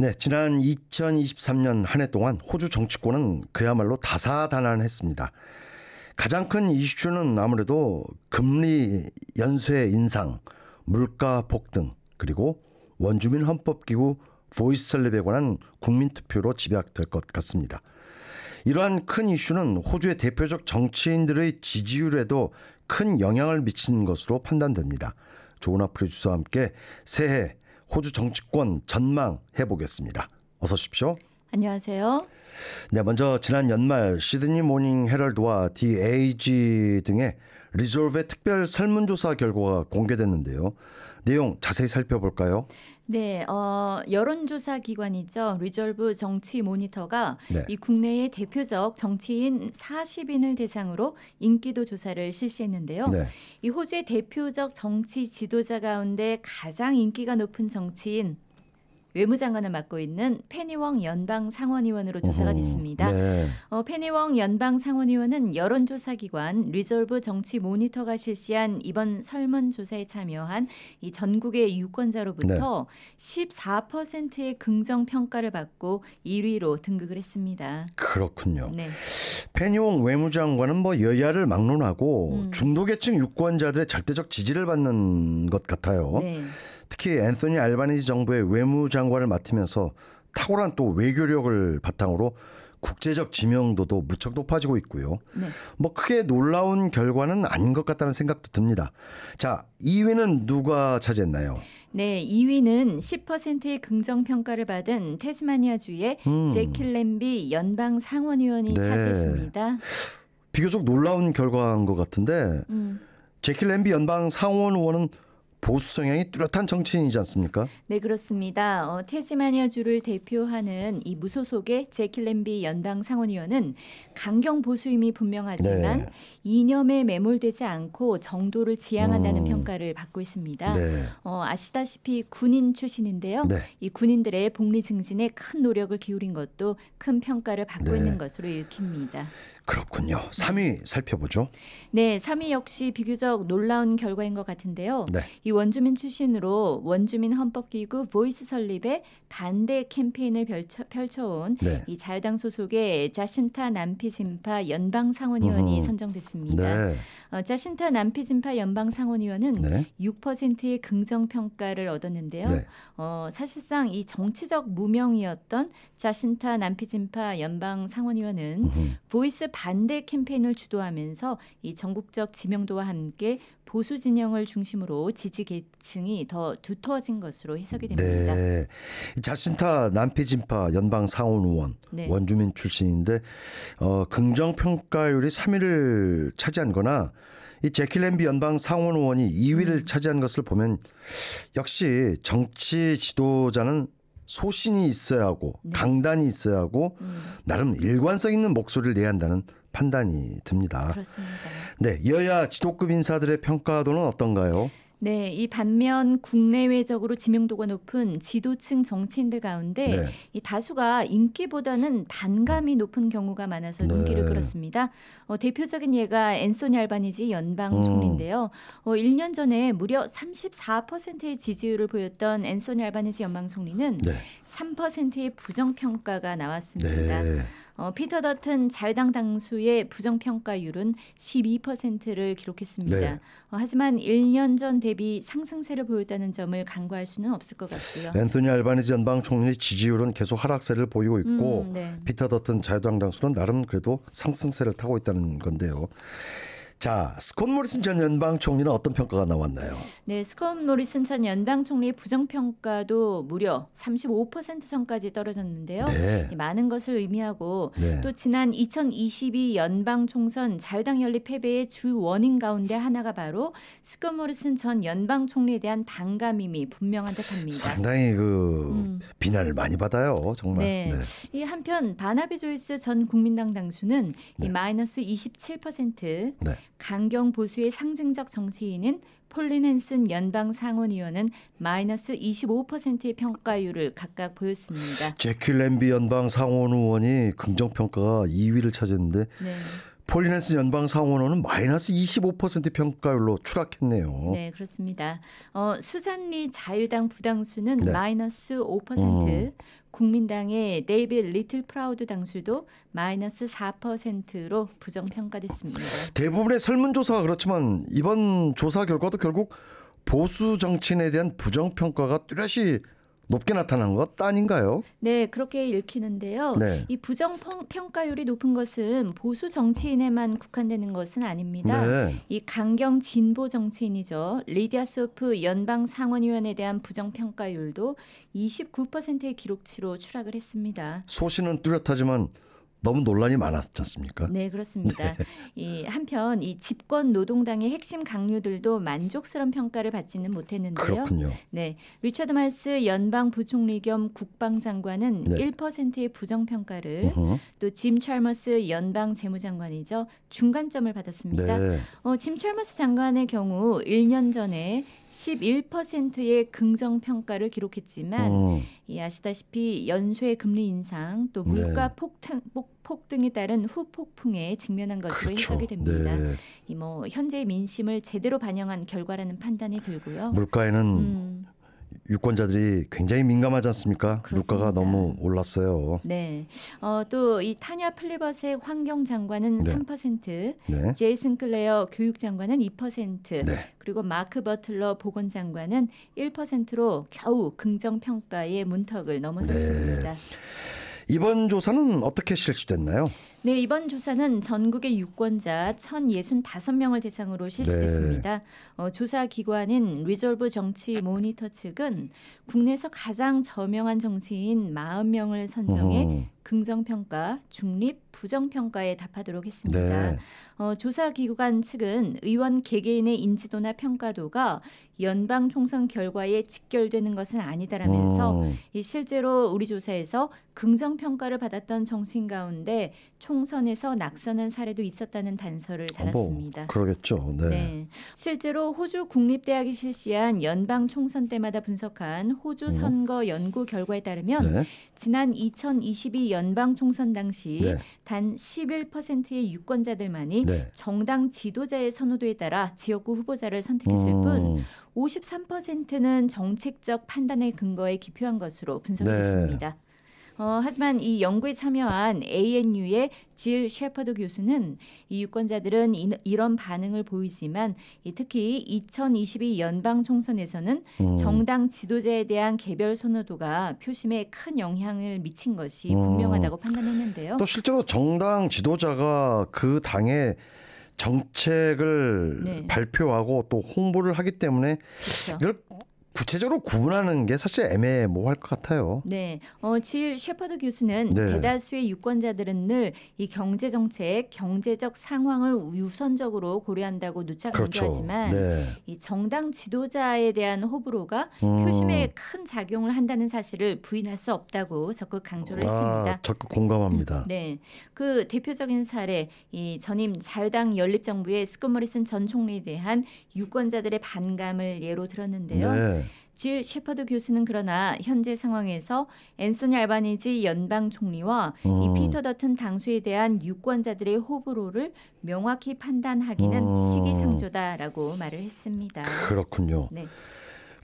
네, 지난 2023년 한 해 동안 호주 정치권은 그야말로 다사다난했습니다. 가장 큰 이슈는 아무래도 금리 연쇄 인상, 물가 폭등, 그리고 원주민 헌법기구 보이스 설립에 관한 국민투표로 집약될 것 같습니다. 이러한 큰 이슈는 호주의 대표적 정치인들의 지지율에도 큰 영향을 미친 것으로 판단됩니다. 조은아 프로듀서와 함께 새해 호주 정치권 전망해 보겠습니다. 어서 오십시오. 안녕하세요. 네, 먼저 지난 연말 시드니 모닝 헤럴드와 DAG 등의 리졸브의 특별 설문조사 결과가 공개됐는데요. 내용 자세히 살펴볼까요? 네, 어, 여론조사 기관이죠. 리졸브 정치 모니터가 네. 이 국내의 대표적 정치인 40인을 대상으로 인기도 조사를 실시했는데요. 네. 이 호주의 대표적 정치 지도자 가운데 가장 인기가 높은 정치인 외무장관을 맡고 있는 페니웡 연방 상원의원으로 조사가 됐습니다. 네. 어, 페니웡 연방 상원의원은 여론조사 기관 리졸브 정치 모니터가 실시한 이번 설문조사에 참여한 이 전국의 유권자로부터 네. 14%의 긍정 평가를 받고 1위로 등극을 했습니다. 그렇군요. 네. 페니옹 외무장관은 뭐 여야를 막론하고 음. 중도계층 유권자들의 절대적 지지를 받는 것 같아요. 네. 특히 앤소니 알바니지 정부의 외무장관을 맡으면서 탁월한 또 외교력을 바탕으로 국제적 지명도도 무척 높아지고 있고요. 네. 뭐 크게 놀라운 결과는 아닌 것 같다는 생각도 듭니다. 자, 2위는 누가 차지했나요? 네, 2위는 10%의 긍정 평가를 받은 테스마니아주의 음. 제킬 램비 연방 상원의원이 네. 차지했습니다. 비교적 놀라운 결과인 것 같은데 음. 제킬 램비 연방 상원 의원은 보수 성향이 뚜렷한 정치인이지 않습니까? 네, 그렇습니다. 어, 테스마니아주를 대표하는 이 무소속의 제킬렌비 연방 상원의원은 강경 보수임이 분명하지만 네. 이념에 매몰되지 않고 정도를 지향한다는 음. 평가를 받고 있습니다. 네. 어, 아시다시피 군인 출신인데요. 네. 이 군인들의 복리 증진에 큰 노력을 기울인 것도 큰 평가를 받고 네. 있는 것으로 읽힙니다. 그렇군요. 3위 살펴보죠. 네, 3위 역시 비교적 놀라운 결과인 것 같은데요. 네. 이 원주민 출신으로 원주민 헌법기구 보이스 설립에 반대 캠페인을 펼쳐, 펼쳐온 네. 이 자유당 소속의 자신타 남피진파 연방 상원의원이. 선정됐습니다. 네. 어, 자신타 남피진파 연방 상원의원은 네. 6%의 긍정 평가를 얻었는데요. 네. 어, 사실상 이 정치적 무명이었던 자신타 남피진파 연방 상원의원은 음흠. 보이스 반대 캠페인을 주도하면서 이 전국적 지명도와 함께 보수 진영을 중심으로 지지 계층이 더 두터워진 것으로 해석이 됩니다. 네. 자신타 남피진파 연방 상원 의원 네. 원주민 출신인데 어 긍정 평가율이 3위를 차지한 거나 이 재키 램비 연방 상원 의원이 2위를 음. 차지한 것을 보면 역시 정치 지도자는 소신이 있어야 하고 네. 강단이 있어야 하고 음, 나름 일관성 있는 목소리를 내야 한다는 판단이 듭니다. 그렇습니다. 네, 여야 지도급 인사들의 평가도는 어떤가요? 네, 이 반면 국내외적으로 지명도가 높은 지도층 정치인들 가운데 네. 이 다수가 인기보다는 반감이 높은 경우가 많아서 네. 눈길을 끌었습니다. 어, 대표적인 예가 앤소니 알바니지 연방 음. 총리인데요. 어, 1년 전에 무려 34%의 지지율을 보였던 앤소니 알바니지 연방 총리는 네. 3%의 부정 평가가 나왔습니다. 네. 어, 피터 더튼 자유당 당수의 부정 평가율은 12%를 기록했습니다. 네. 어, 하지만 1년 전 대비 상승세를 보였다는 점을 간과할 수는 없을 것 같고요. 앤소니 알바니지 연방 총리 지지율은 계속 하락세를 보이고 있고 음, 네. 피터 더튼 자유당 당수는 나름 그래도 상승세를 타고 있다는 건데요. 자, 스콧 모리슨 전 연방 총리는 어떤 평가가 나왔나요? 네, 스콧 모리슨 전 연방 총리의 부정 평가도 무려 35% 선까지 떨어졌는데요. 네. 이 많은 것을 의미하고 네. 또 지난 2022 연방 총선 자유당 연립 패배의 주 원인 가운데 하나가 바로 스콧 모리슨 전 연방 총리에 대한 반감임이 분명한 듯합니다. 상당히 그 음. 비난을 많이 받아요, 정말. 네. 이 한편 바나비 조이스 전 국민당 당수는 네. 이 마이너스 27%, 네. 강경 보수의 상징적 정치인인 폴린 핸슨 연방 상원의원은 마이너스 25%의 평가율을 각각 보였습니다. 재키 램비 연방 상원 의원이 긍정 평가가 2위를 차지했는데 네. 폴린 핸슨 연방 상원은 마이너스 25% 평가율로 추락했네요. 네, 그렇습니다. 어, 수잔리 자유당 부당수는 네. 마이너스 5%, 국민당의 데이빗 리틀 프라우드 당수도 마이너스 4%로 부정 평가됐습니다. 대부분의 설문조사가 그렇지만 이번 조사 결과도 결국 보수 정치인에 대한 부정 평가가 뚜렷이 높게 나타난 것 아닌가요? 네, 그렇게 읽히는데요. 네. 이 부정 평가율이 높은 것은 보수 정치인에만 국한되는 것은 아닙니다. 네. 이 강경 진보 정치인이죠. 리디아 소프 연방 상원의원에 대한 부정 평가율도 29%의 기록치로 추락을 했습니다. 소신은 뚜렷하지만 너무 논란이 많았지 않습니까? 네, 그렇습니다. 이 한편 이 집권 노동당의 핵심 각료들도 만족스러운 평가를 받지는 못했는데요. 그렇군요. 네, 리처드 말스 연방 부총리 겸 국방장관은 네. 1%의 부정 평가를. 또 짐 찰머스 연방 재무장관이죠 중간점을 받았습니다. 네. 어, 짐 찰머스 장관의 경우 1년 전에 11%의 긍정 평가를 기록했지만 음, 이 아시다시피 연쇄 금리 인상 또 물가 네. 폭등 폭- 폭 등에 따른 후폭풍에 직면한 것으로 그렇죠. 해석이 됩니다. 네. 이뭐 현재 민심을 제대로 반영한 결과라는 판단이 들고요. 물가에는 음, 유권자들이 굉장히 민감하지 않습니까? 그렇습니다. 물가가 너무 올랐어요. 네. 어, 또 이 타냐 플리버섹 환경 장관은 네. 3%, 네. 제이슨 클레어 교육 장관은 2%, 네. 그리고 마크 버틀러 보건 장관은 1%로 겨우 긍정 평가의 문턱을 넘어섰습니다. 이번 조사는 어떻게 실시됐나요? 네, 이번 조사는 전국의 유권자 1,065명을 대상으로 실시됐습니다. 어, 조사 기관인 리졸브 정치 모니터 측은 국내에서 가장 저명한 정치인 40명을 선정해 음, 긍정 평가, 중립, 부정 평가에 답하도록 했습니다. 네. 어, 조사 기관 측은 의원 개개인의 인지도나 평가도가 연방 총선 결과에 직결되는 것은 아니다라면서 음, 이 실제로 우리 조사에서 긍정 평가를 받았던 정치인 가운데 총선에서 낙선한 사례도 있었다는 단서를 어, 뭐, 달았습니다. 그러겠죠. 네. 네. 실제로 호주 국립대학이 실시한 연방 총선 때마다 분석한 호주 선거 연구 결과에 따르면 음. 네. 지난 2022 연방 총선 당시 네. 단 11%의 유권자들만이 네. 정당 지도자의 선호도에 따라 지역구 후보자를 선택했을 뿐 음, 53%는 정책적 판단의 근거에 기표한 것으로 분석됐습니다. 어, 하지만 이 연구에 참여한 ANU의 질 셰퍼드 교수는 이 유권자들은 이, 이런 반응을 보이지만 이 특히 2022 연방 총선에서는 음. 정당 지도자에 대한 개별 선호도가 표심에 큰 영향을 미친 것이 음. 분명하다고 판단했는데요. 또 실제로 정당 지도자가 그 당의 정책을 네. 발표하고 또 홍보를 하기 때문에 그렇죠. 이걸 구체적으로 구분하는 게 사실 애매모호할 것 같아요. 네, 어, 질 셰퍼드 교수는 네. 대다수의 유권자들은 늘 이 경제 정책, 경제적 상황을 우선적으로 고려한다고 누차 그렇죠. 강조하지만 네. 이 정당 지도자에 대한 호불호가 음. 표심에 큰 작용을 한다는 사실을 부인할 수 없다고 적극 강조를 했습니다. 아, 적극 공감합니다. 네, 그 대표적인 사례 이 전임 자유당 연립 정부의 스콧 모리슨 전 총리에 대한 유권자들의 반감을 예로 들었는데요. 네. 질 셰퍼드 교수는 그러나 현재 상황에서 앤소니 알바니지 연방 총리와 이 음. 피터 더튼 당수에 대한 유권자들의 호불호를 명확히 판단하기는 음. 시기상조다라고 말을 했습니다. 그렇군요. 네,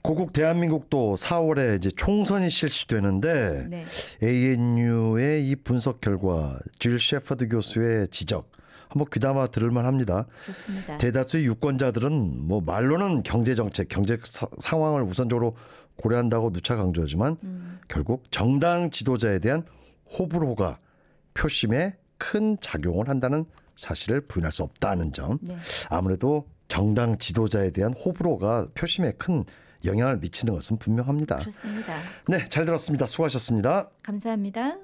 고국 대한민국도 4월에 이제 총선이 실시되는데 네, ANU의 이 분석 결과 질 셰퍼드 교수의 지적 한번 귀담아 들을 만 합니다. 그렇습니다. 대다수의 유권자들은 뭐 말로는 경제 정책, 경제 사- 상황을 우선적으로 고려한다고 누차 강조하지만 음, 결국 정당 지도자에 대한 호불호가 표심에 큰 작용을 한다는 사실을 부인할 수 없다는 점. 네, 아무래도 정당 지도자에 대한 호불호가 표심에 큰 영향을 미치는 것은 분명합니다. 그렇습니다. 네, 잘 들었습니다. 수고하셨습니다. 감사합니다.